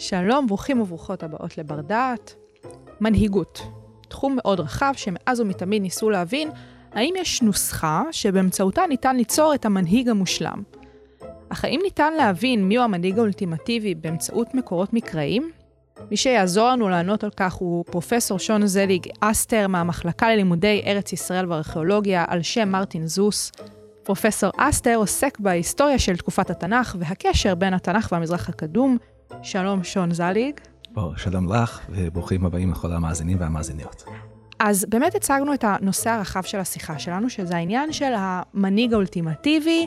שלום, ברוכים וברוכות הבאות לבר דעת. מנהיגות, תחום מאוד רחב שמאז ומתמיד ניסו להבין האם יש נוסחה שבאמצעותה ניתן ליצור את המנהיג המושלם. אך האם ניתן להבין מיהו המנהיג האולטימטיבי באמצעות מקורות מקראיים? מי שיעזור לנו לענות על כך הוא פרופסור שון זליג אסטר מהמחלקה ללימודי ארץ ישראל וארכיאולוגיה על שם מרטין זוס. פרופסור אסטר עוסק בהיסטוריה של תקופת התנ"ך והקשר בין התנ"ך והמזרח הקדום. שלום, שון זליג. בוא, שלום לך, וברוכים הבאים לכל המאזינים והמאזיניות. אז באמת הצגנו את הנושא הרחב של השיחה שלנו, שזה העניין של המנהיג האולטימטיבי.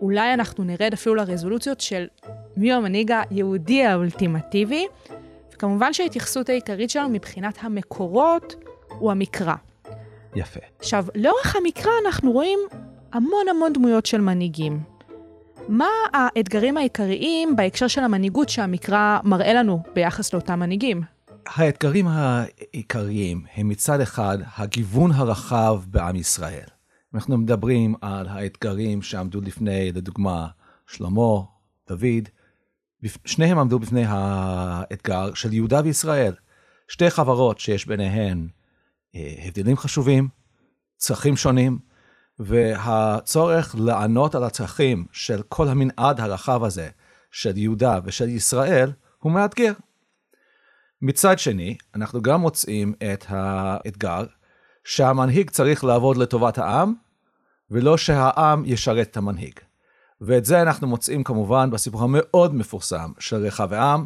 אולי אנחנו נרד אפילו לרזולוציות של מי המנהיג היהודי האולטימטיבי. וכמובן שההתייחסות העיקרית שלנו מבחינת המקורות הוא המקרא. יפה. עכשיו, לאורך המקרא אנחנו רואים המון המון דמויות של מנהיגים. מה האתגרים העיקריים בהקשר של המנהיגות שהמקרא מראה לנו ביחס לאותם מנהיגים? האתגרים העיקריים הם מצד אחד הגיוון הרחב בעם ישראל. אנחנו מדברים על האתגרים שעמדו לפני, לדוגמה, שלמה, דוד, שניהם עמדו בפני האתגר של יהודה וישראל. שתי חברות שיש ביניהן אה, הבדלים חשובים, צרכים שונים, והצורך לענות על הצרכים של כל המנעד הרחב הזה של יהודה ושל ישראל הוא מאתגר. מצד שני, אנחנו גם מוצאים את האתגר שהמנהיג צריך לעבוד לטובת העם, ולא שהעם ישרת את המנהיג. ואת זה אנחנו מוצאים כמובן בסיפור המאוד מפורסם של רחבעם,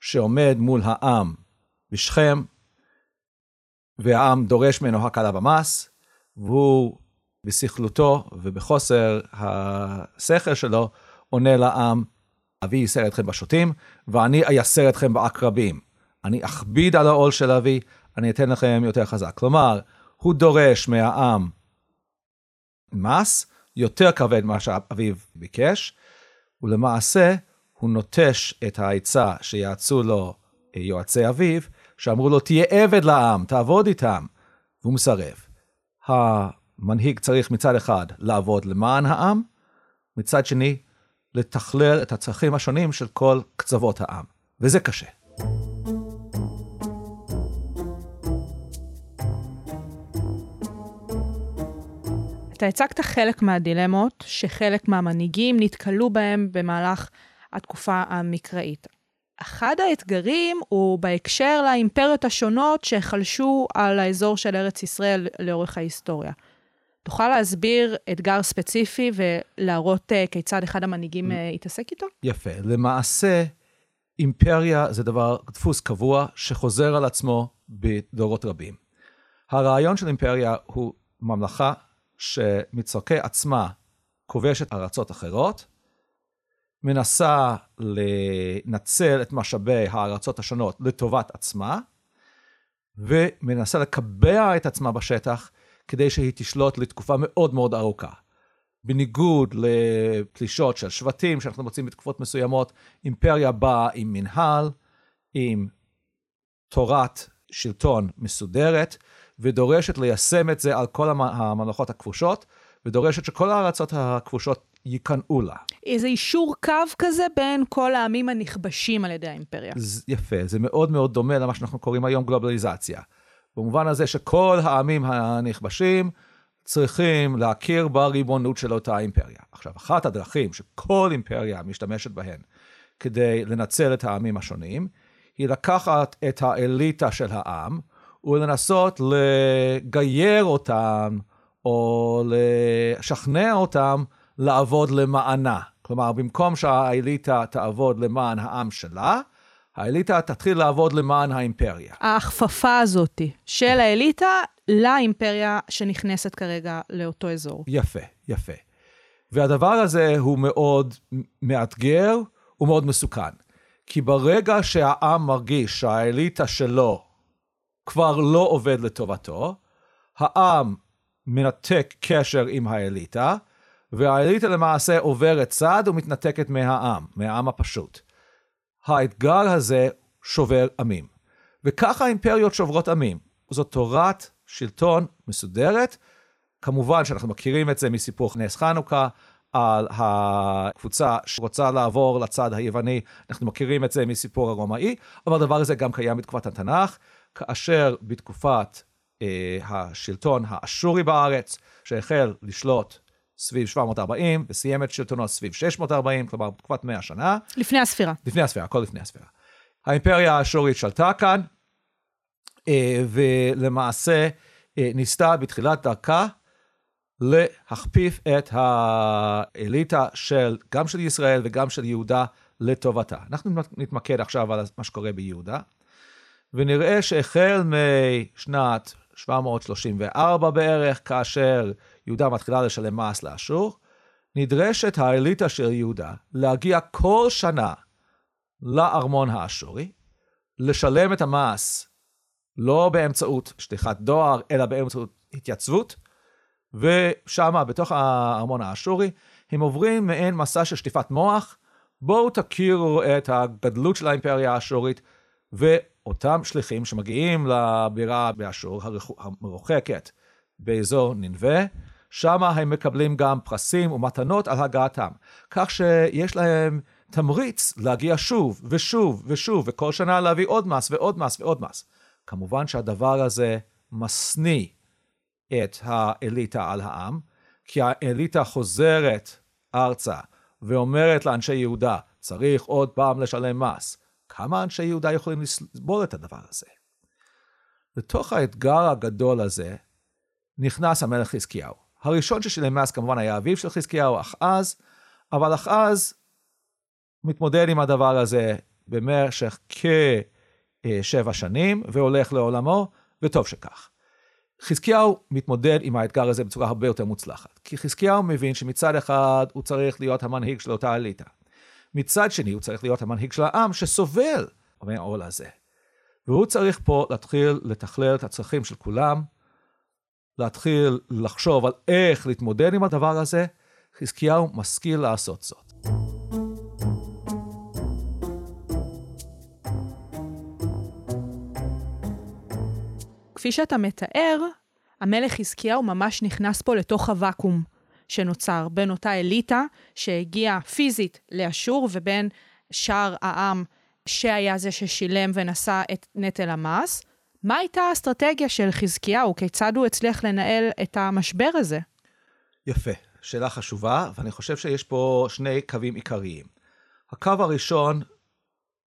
שעומד מול העם בשכם, והעם דורש ממנו הקלה במס, והוא בסכלותו ובחוסר השכל שלו עונה לעם, אבי ייסר אתכם בשוטים, ואני אייסר אתכם בעקרבים. אני אכביד על העול של אבי, אני אתן לכם יותר חזק. כלומר, הוא דורש מהעם מס יותר כבד ממה שאביו ביקש, ולמעשה הוא נוטש את העצה שיעצו לו יועצי אביו, שאמרו לו, תהיה עבד לעם, תעבוד איתם, והוא מסרב. המנהיג צריך מצד אחד לעבוד למען העם, מצד שני, לתכלל את הצרכים השונים של כל קצוות העם, וזה קשה. אתה הצגת חלק מהדילמות שחלק מהמנהיגים נתקלו בהם במהלך התקופה המקראית. אחד האתגרים הוא בהקשר לאימפריות השונות שחלשו על האזור של ארץ ישראל לאורך ההיסטוריה. תוכל להסביר אתגר ספציפי ולהראות uh, כיצד אחד המנהיגים uh, התעסק איתו? יפה. למעשה, אימפריה זה דבר, דפוס קבוע שחוזר על עצמו בדורות רבים. הרעיון של אימפריה הוא ממלכה שמצורכי עצמה כובשת ארצות אחרות, מנסה לנצל את משאבי הארצות השונות לטובת עצמה, ומנסה לקבע את עצמה בשטח כדי שהיא תשלוט לתקופה מאוד מאוד ארוכה. בניגוד לפלישות של שבטים שאנחנו מוצאים בתקופות מסוימות, אימפריה באה עם מנהל, עם תורת שלטון מסודרת, ודורשת ליישם את זה על כל הממלכות הכבושות, ודורשת שכל הארצות הכבושות ייכנעו לה. איזה אישור קו כזה בין כל העמים הנכבשים על ידי האימפריה. זה, יפה, זה מאוד מאוד דומה למה שאנחנו קוראים היום גלובליזציה. במובן הזה שכל העמים הנכבשים צריכים להכיר בריבונות של אותה אימפריה. עכשיו, אחת הדרכים שכל אימפריה משתמשת בהן כדי לנצל את העמים השונים, היא לקחת את האליטה של העם, ולנסות לגייר אותם, או לשכנע אותם לעבוד למענה. כלומר, במקום שהאליטה תעבוד למען העם שלה, האליטה תתחיל לעבוד למען האימפריה. ההכפפה הזאת של האליטה לאימפריה שנכנסת כרגע לאותו אזור. יפה, יפה. והדבר הזה הוא מאוד מאתגר, הוא מאוד מסוכן. כי ברגע שהעם מרגיש שהאליטה שלו כבר לא עובד לטובתו, העם מנתק קשר עם האליטה, והאליטה למעשה עוברת צד ומתנתקת מהעם, מהעם הפשוט. האתגר הזה שובר עמים. וככה האימפריות שוברות עמים. זאת תורת שלטון מסודרת. כמובן שאנחנו מכירים את זה מסיפור נס חנוכה, על הקבוצה שרוצה לעבור לצד היווני, אנחנו מכירים את זה מסיפור הרומאי, אבל הדבר הזה גם קיים בתקופת התנ"ך, כאשר בתקופת אה, השלטון האשורי בארץ, שהחל לשלוט סביב 740 וסיים את שלטונו סביב 640, כלומר בתקופת 100 שנה. לפני הספירה. לפני הספירה, הכל לפני הספירה. האימפריה האשורית שלטה כאן, אה, ולמעשה אה, ניסתה בתחילת דרכה להכפיף את האליטה של, גם של ישראל וגם של יהודה לטובתה. אנחנו נתמקד עכשיו על מה שקורה ביהודה, ונראה שהחל משנת 734 בערך, כאשר יהודה מתחילה לשלם מס לאשור, נדרשת האליטה של יהודה להגיע כל שנה לארמון האשורי, לשלם את המס לא באמצעות שליחת דואר, אלא באמצעות התייצבות, ושם, בתוך הארמון האשורי, הם עוברים מעין מסע של שטיפת מוח. בואו תכירו את הגדלות של האימפריה האשורית, ואותם שליחים שמגיעים לבירה באשור המרוחקת באזור ננבה, שם הם מקבלים גם פרסים ומתנות על הגעתם. כך שיש להם תמריץ להגיע שוב ושוב ושוב, וכל שנה להביא עוד מס ועוד מס ועוד מס. כמובן שהדבר הזה משניא את האליטה על העם, כי האליטה חוזרת ארצה ואומרת לאנשי יהודה, צריך עוד פעם לשלם מס. כמה אנשי יהודה יכולים לסבול את הדבר הזה? לתוך האתגר הגדול הזה נכנס המלך חזקיהו. הראשון ששילם מס כמובן היה אביו של חזקיהו, אחז, אבל אחז מתמודד עם הדבר הזה במשך כשבע שנים והולך לעולמו, וטוב שכך. חזקיהו מתמודד עם האתגר הזה בצורה הרבה יותר מוצלחת. כי חזקיהו מבין שמצד אחד הוא צריך להיות המנהיג של אותה אליטה. מצד שני הוא צריך להיות המנהיג של העם שסובל מהעול הזה. והוא צריך פה להתחיל לתכלל את הצרכים של כולם, להתחיל לחשוב על איך להתמודד עם הדבר הזה. חזקיהו משכיל לעשות זאת. כפי שאתה מתאר, המלך חזקיהו ממש נכנס פה לתוך הוואקום שנוצר בין אותה אליטה שהגיעה פיזית לאשור ובין שאר העם שהיה זה ששילם ונשא את נטל המס. מה הייתה האסטרטגיה של חזקיהו? כיצד הוא הצליח לנהל את המשבר הזה? יפה, שאלה חשובה, ואני חושב שיש פה שני קווים עיקריים. הקו הראשון,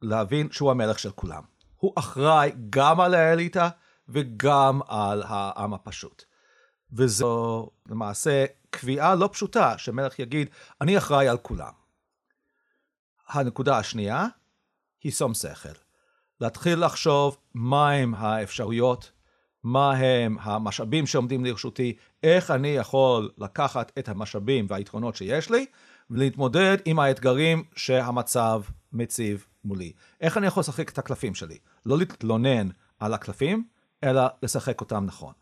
להבין שהוא המלך של כולם. הוא אחראי גם על האליטה וגם על העם הפשוט. וזו למעשה קביעה לא פשוטה שמלך יגיד, אני אחראי על כולם. הנקודה השנייה היא שום שכל. להתחיל לחשוב מהם האפשרויות, מהם המשאבים שעומדים לרשותי, איך אני יכול לקחת את המשאבים והיתרונות שיש לי, ולהתמודד עם האתגרים שהמצב מציב מולי. איך אני יכול לשחק את הקלפים שלי? לא להתלונן על הקלפים, אלא לשחק אותם נכון.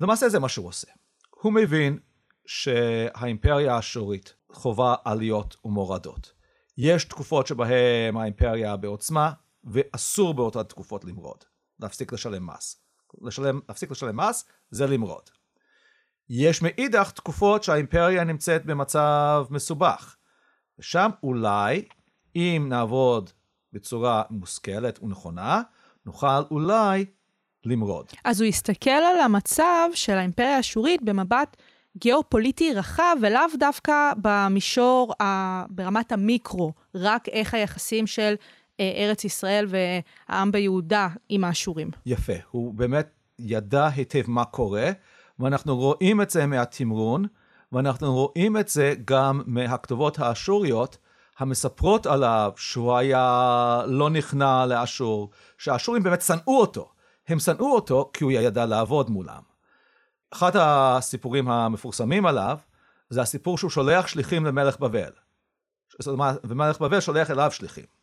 למעשה זה מה שהוא עושה. הוא מבין שהאימפריה האשורית חווה עליות ומורדות. יש תקופות שבהן האימפריה בעוצמה, ואסור באותן תקופות למרוד, להפסיק לשלם מס. לשלם, להפסיק לשלם מס זה למרוד. יש מאידך תקופות שהאימפריה נמצאת במצב מסובך. ושם אולי, אם נעבוד בצורה מושכלת ונכונה, נוכל אולי למרוד. אז הוא הסתכל על המצב של האימפריה האשורית במבט גיאופוליטי רחב, ולאו דווקא במישור, ה... ברמת המיקרו, רק איך היחסים של ארץ ישראל והעם ביהודה עם האשורים. יפה, הוא באמת ידע היטב מה קורה, ואנחנו רואים את זה מהתמרון, ואנחנו רואים את זה גם מהכתובות האשוריות, המספרות עליו שהוא היה לא נכנע לאשור, שהאשורים באמת שנאו אותו. הם שנאו אותו כי הוא ידע לעבוד מולם. אחד הסיפורים המפורסמים עליו, זה הסיפור שהוא שולח שליחים למלך בבל. ומלך בבל שולח אליו שליחים.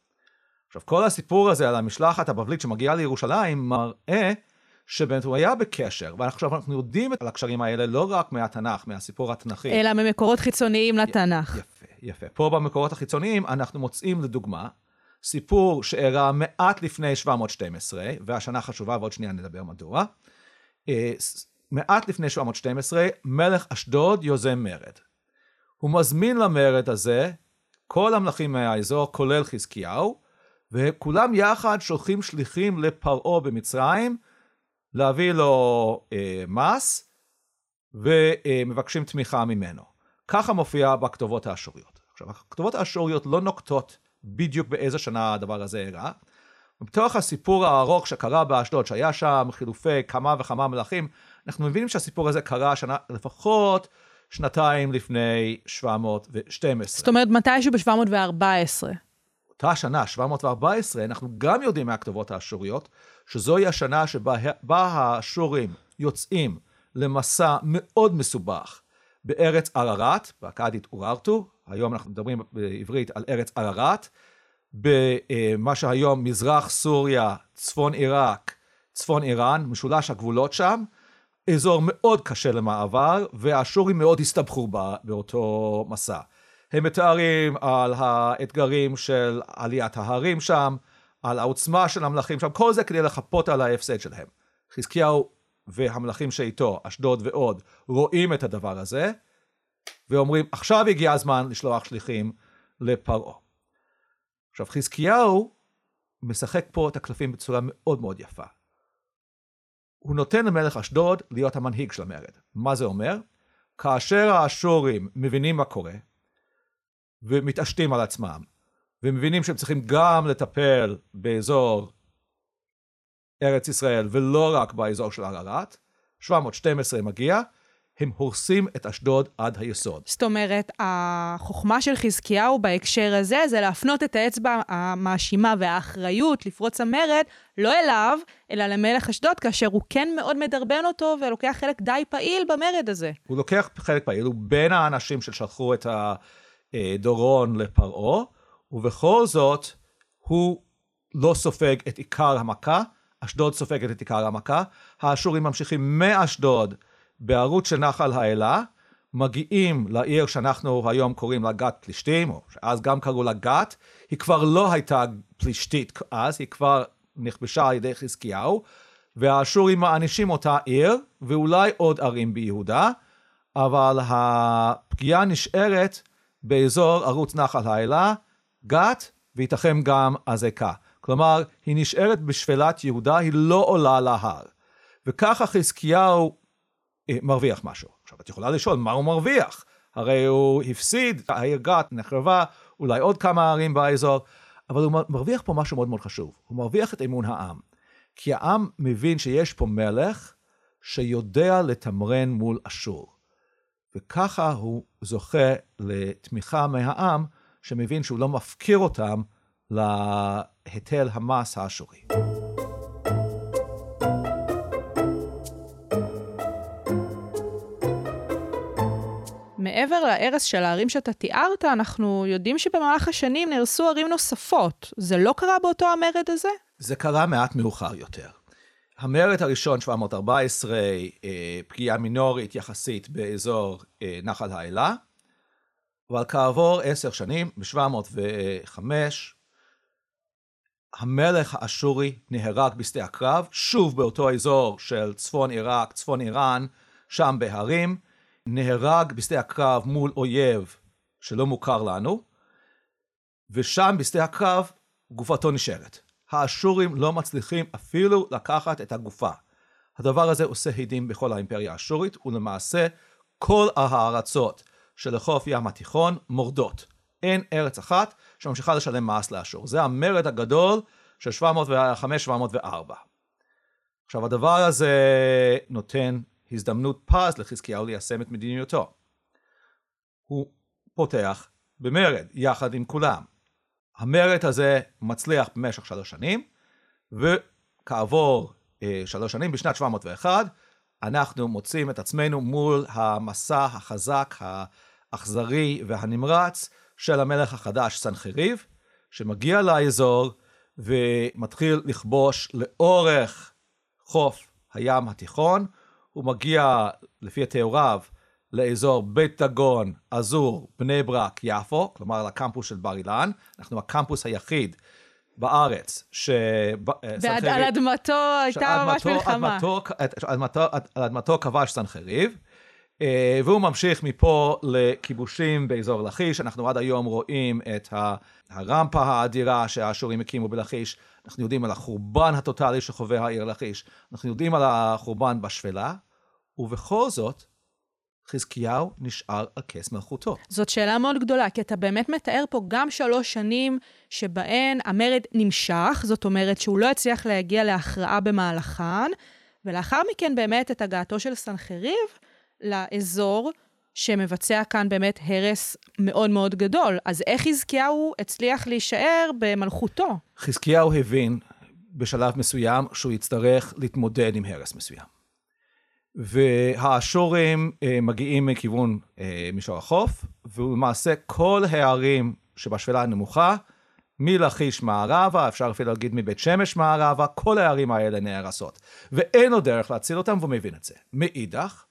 עכשיו, כל הסיפור הזה על המשלחת הבבלית שמגיעה לירושלים מראה שבאמת הוא היה בקשר, ועכשיו אנחנו יודעים על הקשרים האלה לא רק מהתנ"ך, מהסיפור התנ"כי. אלא ממקורות חיצוניים לתנ"ך. יפה, יפה. פה במקורות החיצוניים אנחנו מוצאים לדוגמה סיפור שאירע מעט לפני 712, והשנה חשובה ועוד שנייה נדבר מדוע. אה, מעט לפני 712, מלך אשדוד יוזם מרד. הוא מזמין למרד הזה כל המלכים מהאזור, כולל חזקיהו, וכולם יחד שולחים שליחים לפרעה במצרים, להביא לו אה, מס, ומבקשים תמיכה ממנו. ככה מופיע בכתובות האשוריות. עכשיו, הכתובות האשוריות לא נוקטות בדיוק באיזה שנה הדבר הזה אירע. בתוך הסיפור הארוך שקרה באשדוד, שהיה שם חילופי כמה וכמה מלכים, אנחנו מבינים שהסיפור הזה קרה שנה, לפחות שנתיים לפני 712. זאת אומרת, מתישהו ב-714. אותה שנה, 714, אנחנו גם יודעים מהכתובות האשוריות, שזוהי השנה שבה האשורים יוצאים למסע מאוד מסובך בארץ ערערת, באכדית אוררטו, היום אנחנו מדברים בעברית על ארץ ערערת, במה שהיום מזרח סוריה, צפון עיראק, צפון איראן, משולש הגבולות שם, אזור מאוד קשה למעבר, והאשורים מאוד הסתבכו באותו מסע. הם מתארים על האתגרים של עליית ההרים שם, על העוצמה של המלכים שם, כל זה כדי לחפות על ההפסד שלהם. חזקיהו והמלכים שאיתו, אשדוד ועוד, רואים את הדבר הזה, ואומרים, עכשיו הגיע הזמן לשלוח שליחים לפרעה. עכשיו, חזקיהו משחק פה את הקלפים בצורה מאוד מאוד יפה. הוא נותן למלך אשדוד להיות המנהיג של המרד. מה זה אומר? כאשר האשורים מבינים מה קורה, ומתעשתים על עצמם, ומבינים שהם צריכים גם לטפל באזור ארץ ישראל ולא רק באזור של ערערת, 712 מגיע, הם הורסים את אשדוד עד היסוד. זאת אומרת, החוכמה של חזקיהו בהקשר הזה זה להפנות את האצבע המאשימה והאחריות לפרוץ המרד לא אליו, אלא למלך אשדוד, כאשר הוא כן מאוד מדרבן אותו ולוקח חלק די פעיל במרד הזה. הוא לוקח חלק פעיל, הוא בין האנשים ששלחו את הדורון לפרעה, ובכל זאת הוא לא סופג את עיקר המכה, אשדוד סופגת את עיקר המכה, האשורים ממשיכים מאשדוד בערוץ של נחל האלה, מגיעים לעיר שאנחנו היום קוראים לה גת פלישתים, או שאז גם קראו לה גת, היא כבר לא הייתה פלישתית אז, היא כבר נכבשה על ידי חזקיהו, והאשורים מענישים אותה עיר, ואולי עוד ערים ביהודה, אבל הפגיעה נשארת באזור ערוץ נחל האלה, גת, וייתכן גם אזעקה. כלומר, היא נשארת בשפלת יהודה, היא לא עולה להר. וככה חזקיהו אה, מרוויח משהו. עכשיו, את יכולה לשאול, מה הוא מרוויח? הרי הוא הפסיד, העיר גת נחרבה, אולי עוד כמה ערים באזור, אבל הוא מרוויח פה משהו מאוד מאוד חשוב. הוא מרוויח את אמון העם. כי העם מבין שיש פה מלך שיודע לתמרן מול אשור. וככה הוא זוכה לתמיכה מהעם, שמבין שהוא לא מפקיר אותם להיטל המס האשורי. מעבר להרס של הערים שאתה תיארת, אנחנו יודעים שבמהלך השנים נהרסו ערים נוספות. זה לא קרה באותו המרד הזה? זה קרה מעט מאוחר יותר. המרד הראשון, 714, אה, פגיעה מינורית יחסית באזור אה, נחל האלה, אבל כעבור עשר שנים, ב-705, המלך האשורי נהרג בשדה הקרב, שוב באותו אזור של צפון עיראק, צפון איראן, שם בהרים, נהרג בשדה הקרב מול אויב שלא מוכר לנו, ושם בשדה הקרב גופתו נשארת. האשורים לא מצליחים אפילו לקחת את הגופה. הדבר הזה עושה הדים בכל האימפריה האשורית, ולמעשה כל הארצות שלחוף ים התיכון מורדות. אין ארץ אחת שממשיכה לשלם מס לאשור. זה המרד הגדול של 705-704. עכשיו הדבר הזה נותן הזדמנות פז לחזקיהו ליישם את מדיניותו. הוא פותח במרד יחד עם כולם. המרד הזה מצליח במשך שלוש שנים, וכעבור אה, שלוש שנים, בשנת 701, אנחנו מוצאים את עצמנו מול המסע החזק, האכזרי והנמרץ של המלך החדש סנחריב, שמגיע לאזור ומתחיל לכבוש לאורך חוף הים התיכון, הוא מגיע, לפי תיאוריו, לאזור בית דגון, עזור, בני ברק, יפו, כלומר לקמפוס של בר אילן. אנחנו הקמפוס היחיד בארץ ש... ועל אדמתו הייתה ממש מלחמה. על אדמתו כבש סנחריב, אה, והוא ממשיך מפה לכיבושים באזור לכיש. אנחנו עד היום רואים את הרמפה האדירה שהאשורים הקימו בלכיש. אנחנו יודעים על החורבן הטוטלי שחווה העיר לכיש. אנחנו יודעים על החורבן בשפלה, ובכל זאת, חזקיהו נשאר על כס מלכותו. זאת שאלה מאוד גדולה, כי אתה באמת מתאר פה גם שלוש שנים שבהן המרד נמשך, זאת אומרת שהוא לא הצליח להגיע להכרעה במהלכן, ולאחר מכן באמת את הגעתו של סנחריב לאזור, שמבצע כאן באמת הרס מאוד מאוד גדול. אז איך חזקיהו הצליח להישאר במלכותו? חזקיהו הבין בשלב מסוים שהוא יצטרך להתמודד עם הרס מסוים. והאשורים אה, מגיעים מכיוון אה, מישור החוף, ולמעשה כל הערים שבשפלה הנמוכה, מלכיש מערבה, אפשר אפילו להגיד מבית שמש מערבה, כל הערים האלה נהרסות. ואין לו דרך להציל אותם, והוא מבין את זה. מאידך,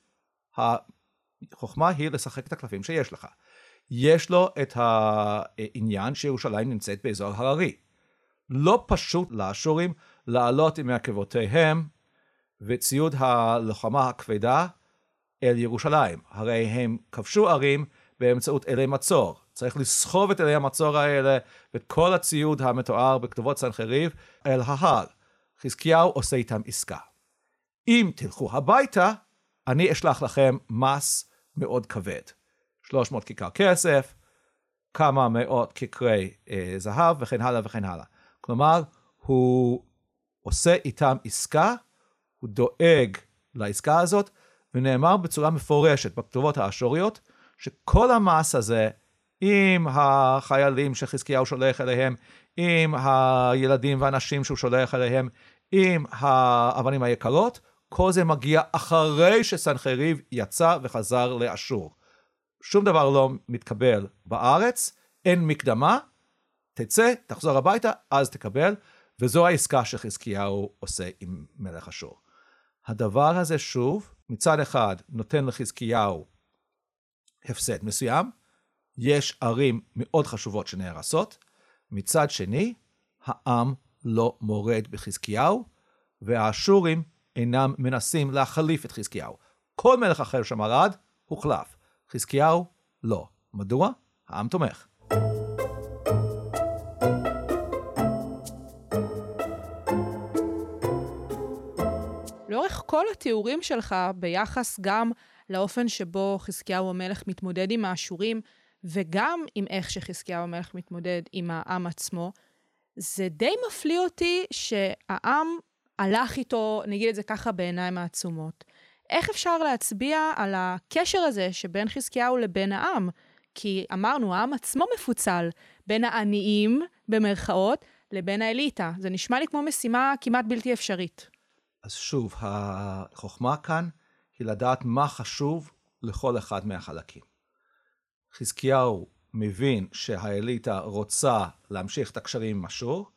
החוכמה היא לשחק את הקלפים שיש לך. יש לו את העניין שירושלים נמצאת באזור הררי. לא פשוט לאשורים לעלות עם עקבותיהם וציוד הלוחמה הכבדה אל ירושלים. הרי הם כבשו ערים באמצעות אלי מצור. צריך לסחוב את אלי המצור האלה ואת כל הציוד המתואר בכתובות סנחריב אל ההר. חזקיהו עושה איתם עסקה. אם תלכו הביתה, אני אשלח לכם מס מאוד כבד. 300 כיכר כסף, כמה מאות כיכרי אה, זהב וכן הלאה וכן הלאה. כלומר, הוא עושה איתם עסקה הוא דואג לעסקה הזאת, ונאמר בצורה מפורשת בכתובות האשוריות, שכל המס הזה, עם החיילים שחזקיהו שולח אליהם, עם הילדים והנשים שהוא שולח אליהם, עם האבנים היקרות, כל זה מגיע אחרי שסנחריב יצא וחזר לאשור. שום דבר לא מתקבל בארץ, אין מקדמה, תצא, תחזור הביתה, אז תקבל, וזו העסקה שחזקיהו עושה עם מלך אשור. הדבר הזה שוב, מצד אחד נותן לחזקיהו הפסד מסוים, יש ערים מאוד חשובות שנהרסות, מצד שני, העם לא מורד בחזקיהו, והאשורים אינם מנסים להחליף את חזקיהו. כל מלך אחר שמרד, הוחלף. חזקיהו, לא. מדוע? העם תומך. כל התיאורים שלך ביחס גם לאופן שבו חזקיהו המלך מתמודד עם האשורים, וגם עם איך שחזקיהו המלך מתמודד עם העם עצמו, זה די מפליא אותי שהעם הלך איתו, נגיד את זה ככה, בעיניים העצומות. איך אפשר להצביע על הקשר הזה שבין חזקיהו לבין העם? כי אמרנו, העם עצמו מפוצל בין העניים, במרכאות, לבין האליטה. זה נשמע לי כמו משימה כמעט בלתי אפשרית. אז שוב, החוכמה כאן היא לדעת מה חשוב לכל אחד מהחלקים. חזקיהו מבין שהאליטה רוצה להמשיך את הקשרים עם אשור,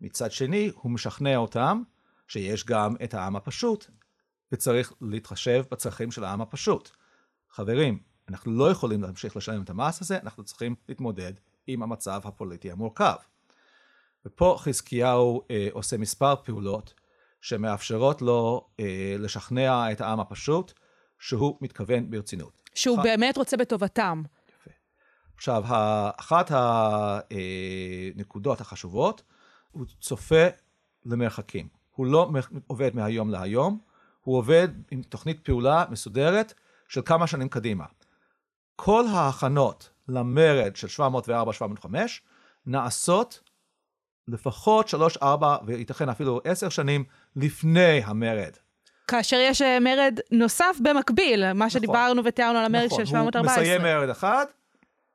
מצד שני הוא משכנע אותם שיש גם את העם הפשוט, וצריך להתחשב בצרכים של העם הפשוט. חברים, אנחנו לא יכולים להמשיך לשלם את המס הזה, אנחנו צריכים להתמודד עם המצב הפוליטי המורכב. ופה חזקיהו אה, עושה מספר פעולות שמאפשרות לו אה, לשכנע את העם הפשוט שהוא מתכוון ברצינות. שהוא ח... באמת רוצה בטובתם. יפה. עכשיו, אחת הנקודות החשובות, הוא צופה למרחקים. הוא לא עובד מהיום להיום, הוא עובד עם תוכנית פעולה מסודרת של כמה שנים קדימה. כל ההכנות למרד של 704-705 נעשות לפחות שלוש, ארבע, וייתכן אפילו עשר שנים לפני המרד. כאשר יש אה, מרד נוסף במקביל, מה נכון, שדיברנו ותיארנו על המרד נכון, של 714. הוא מסיים מרד אחד,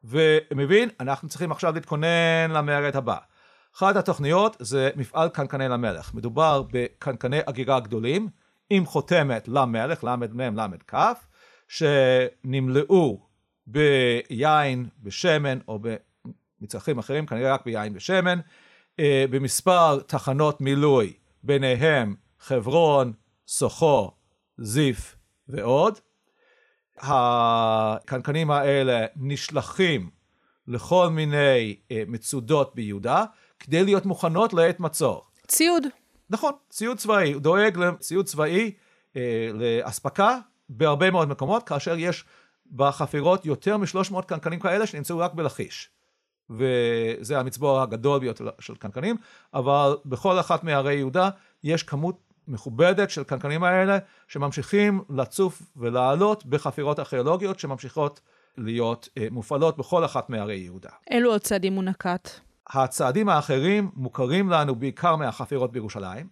ומבין, אנחנו צריכים עכשיו להתכונן למרד הבא. אחת התוכניות זה מפעל קנקני למלך. מדובר בקנקני אגירה גדולים, עם חותמת למלך, ל"מ, ל"כ, שנמלאו ביין, בשמן, או במצרכים אחרים, כנראה רק ביין ושמן, אה, במספר תחנות מילוי, ביניהם חברון, סוחו, זיף ועוד. הקנקנים האלה נשלחים לכל מיני אה, מצודות ביהודה, כדי להיות מוכנות לעת מצור. ציוד. נכון, ציוד צבאי. הוא דואג לציוד צבאי, אה, לאספקה בהרבה מאוד מקומות, כאשר יש בחפירות יותר מ-300 קנקנים כאלה שנמצאו רק בלכיש. וזה המצבור הגדול ביותר של קנקנים, אבל בכל אחת מערי יהודה יש כמות מכובדת של קנקנים האלה שממשיכים לצוף ולעלות בחפירות ארכיאולוגיות שממשיכות להיות אה, מופעלות בכל אחת מערי יהודה. אילו עוד צעדים הוא נקט? הצעדים האחרים מוכרים לנו בעיקר מהחפירות בירושלים.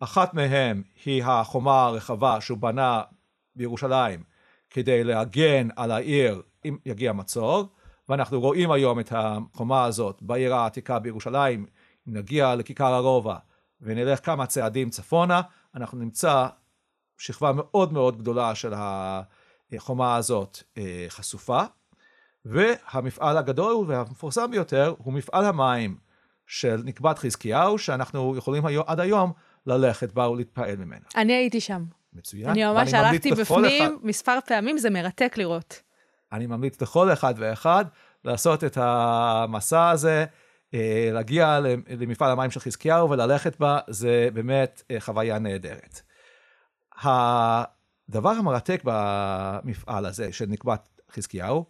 אחת מהם היא החומה הרחבה שהוא בנה בירושלים כדי להגן על העיר אם יגיע מצור, ואנחנו רואים היום את החומה הזאת בעיר העתיקה בירושלים, אם נגיע לכיכר הרובע ונלך כמה צעדים צפונה, אנחנו נמצא שכבה מאוד מאוד גדולה של החומה הזאת אה, חשופה, והמפעל הגדול והמפורסם ביותר הוא מפעל המים של נקבת חזקיהו, שאנחנו יכולים היום, עד היום ללכת בה ולהתפעל ממנו. אני הייתי שם. מצוין. אני ממש הלכתי בפנים אחד... מספר פעמים, זה מרתק לראות. אני ממליץ לכל אחד ואחד לעשות את המסע הזה, אה, להגיע למפעל המים של חזקיהו וללכת בה, זה באמת אה, חוויה נהדרת. הדבר המרתק במפעל הזה של נקבת חזקיהו,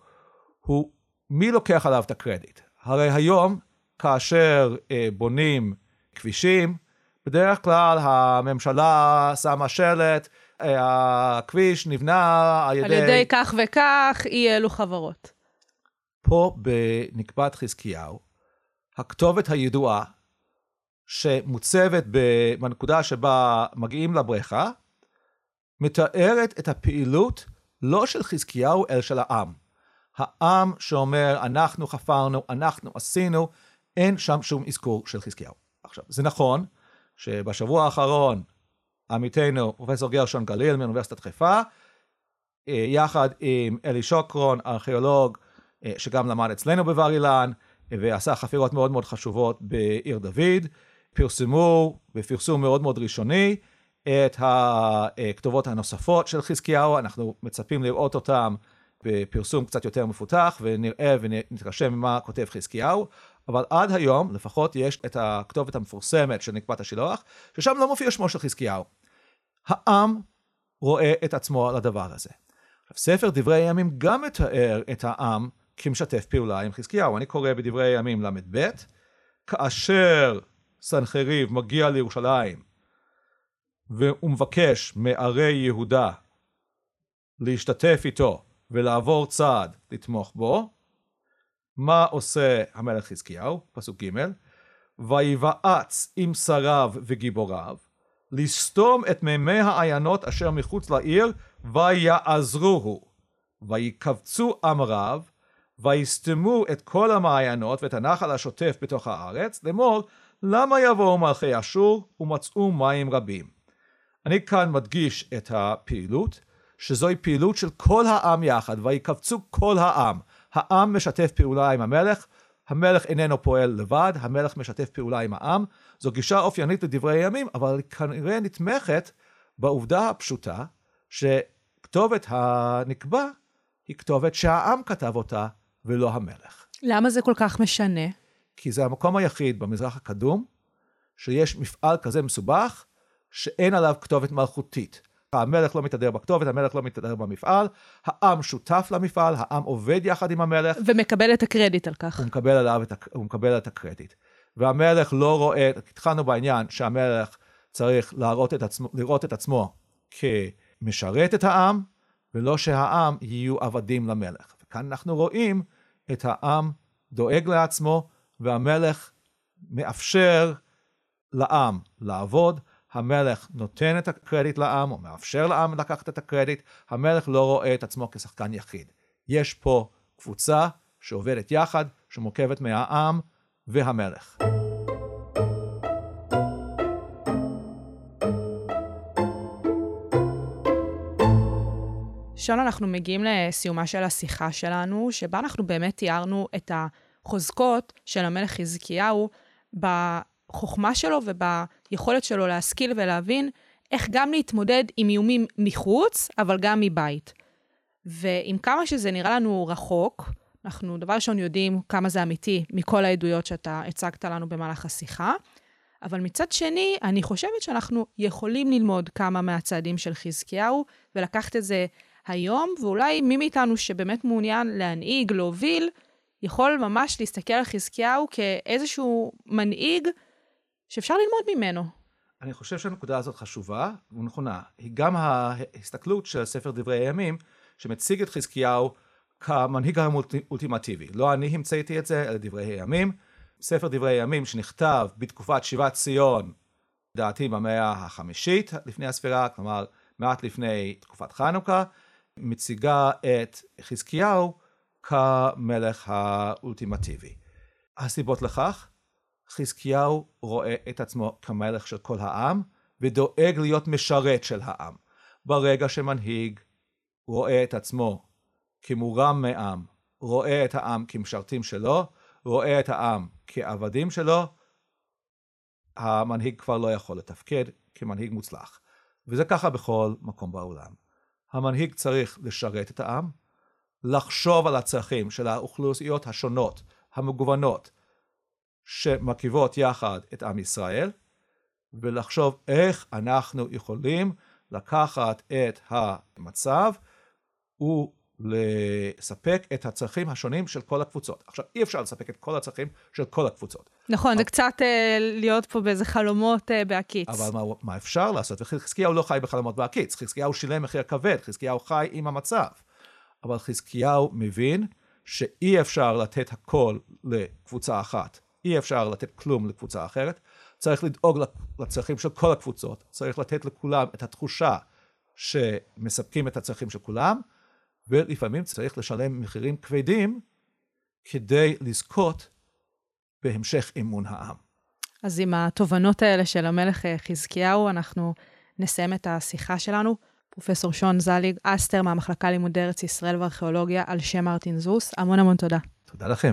הוא מי לוקח עליו את הקרדיט. הרי היום, כאשר אה, בונים כבישים, בדרך כלל הממשלה שמה שלט, הכביש נבנה על ידי... על ידי כך וכך, אי אלו חברות. פה בנקבת חזקיהו, הכתובת הידועה שמוצבת בנקודה שבה מגיעים לבריכה, מתארת את הפעילות לא של חזקיהו, אלא של העם. העם שאומר, אנחנו חפרנו, אנחנו עשינו, אין שם שום אזכור של חזקיהו. עכשיו, זה נכון שבשבוע האחרון עמיתנו, פרופסור גרשון גליל מאוניברסיטת חיפה, אה, יחד עם אלי שוקרון, ארכיאולוג אה, שגם למד אצלנו בבר אילן, ועשה חפירות מאוד מאוד חשובות בעיר דוד, פרסמו בפרסום מאוד מאוד ראשוני את הכתובות הנוספות של חזקיהו, אנחנו מצפים לראות אותם בפרסום קצת יותר מפותח, ונראה ונתרשם ממה כותב חזקיהו, אבל עד היום לפחות יש את הכתובת המפורסמת של נקבת השילוח, ששם לא מופיע שמו של חזקיהו. העם רואה את עצמו על הדבר הזה. ספר דברי הימים גם מתאר את העם כמשתף פעולה עם חזקיהו. אני קורא בדברי הימים ל"ב, כאשר סנחריב מגיע לירושלים והוא מבקש מערי יהודה להשתתף איתו ולעבור צעד לתמוך בו, מה עושה המלך חזקיהו? פסוק ג' ויבעץ עם שריו וגיבוריו לסתום את מימי העיינות אשר מחוץ לעיר ויעזרוהו ויקבצו עם רב ויסתמו את כל המעיינות ואת הנחל השוטף בתוך הארץ לאמור למה יבואו מלכי אשור ומצאו מים רבים. אני כאן מדגיש את הפעילות שזוהי פעילות של כל העם יחד ויקבצו כל העם העם משתף פעולה עם המלך, המלך איננו פועל לבד, המלך משתף פעולה עם העם. זו גישה אופיינית לדברי הימים, אבל כנראה נתמכת בעובדה הפשוטה שכתובת הנקבע היא כתובת שהעם כתב אותה ולא המלך. למה זה כל כך משנה? כי זה המקום היחיד במזרח הקדום שיש מפעל כזה מסובך שאין עליו כתובת מלכותית. המלך לא מתהדר בכתובת, המלך לא מתהדר במפעל, העם שותף למפעל, העם עובד יחד עם המלך. ומקבל את הקרדיט על כך. הוא מקבל עליו את, הוא מקבל את הקרדיט. והמלך לא רואה, התחלנו בעניין שהמלך צריך להראות את עצמו, לראות את עצמו כמשרת את העם, ולא שהעם יהיו עבדים למלך. וכאן אנחנו רואים את העם דואג לעצמו, והמלך מאפשר לעם לעבוד, המלך נותן את הקרדיט לעם, או מאפשר לעם לקחת את הקרדיט, המלך לא רואה את עצמו כשחקן יחיד. יש פה קבוצה שעובדת יחד, שמורכבת מהעם והמלך. שון, אנחנו מגיעים לסיומה של השיחה שלנו, שבה אנחנו באמת תיארנו את החוזקות של המלך חזקיהו בחוכמה שלו וביכולת שלו להשכיל ולהבין איך גם להתמודד עם איומים מחוץ, אבל גם מבית. ועם כמה שזה נראה לנו רחוק, אנחנו דבר ראשון יודעים כמה זה אמיתי מכל העדויות שאתה הצגת לנו במהלך השיחה, אבל מצד שני, אני חושבת שאנחנו יכולים ללמוד כמה מהצעדים של חזקיהו, ולקחת את זה היום, ואולי מי מאיתנו שבאמת מעוניין להנהיג, להוביל, יכול ממש להסתכל על חזקיהו כאיזשהו מנהיג שאפשר ללמוד ממנו. אני חושב שהנקודה הזאת חשובה ונכונה. היא גם ההסתכלות של ספר דברי הימים, שמציג את חזקיהו כמנהיג האולטימטיבי. לא אני המצאתי את זה, אלא דברי הימים. ספר דברי הימים שנכתב בתקופת שיבת ציון, לדעתי במאה החמישית לפני הספירה, כלומר מעט לפני תקופת חנוכה, מציגה את חזקיהו כמלך האולטימטיבי. הסיבות לכך, חזקיהו רואה את עצמו כמלך של כל העם, ודואג להיות משרת של העם. ברגע שמנהיג רואה את עצמו כמורם מעם, רואה את העם כמשרתים שלו, רואה את העם כעבדים שלו, המנהיג כבר לא יכול לתפקד כמנהיג מוצלח. וזה ככה בכל מקום בעולם. המנהיג צריך לשרת את העם, לחשוב על הצרכים של האוכלוסיות השונות, המגוונות, שמרכיבות יחד את עם ישראל, ולחשוב איך אנחנו יכולים לקחת את המצב ולספק את הצרכים השונים של כל הקבוצות. עכשיו, אי אפשר לספק את כל הצרכים של כל הקבוצות. נכון, זה קצת אה, להיות פה באיזה חלומות אה, בהקיץ. אבל מה, מה אפשר לעשות? וחזקיהו לא חי בחלומות בהקיץ, חזקיהו שילם מחיר כבד, חזקיהו חי עם המצב. אבל חזקיהו מבין שאי אפשר לתת הכל לקבוצה אחת, אי אפשר לתת כלום לקבוצה אחרת, צריך לדאוג לצרכים של כל הקבוצות, צריך לתת לכולם את התחושה שמספקים את הצרכים של כולם, ולפעמים צריך לשלם מחירים כבדים כדי לזכות בהמשך אמון העם. אז עם התובנות האלה של המלך חזקיהו, אנחנו נסיים את השיחה שלנו. פרופסור שון זליג אסטר מהמחלקה לימודי ארץ ישראל וארכיאולוגיה על שם מרטין זוס, המון המון תודה. תודה לכם.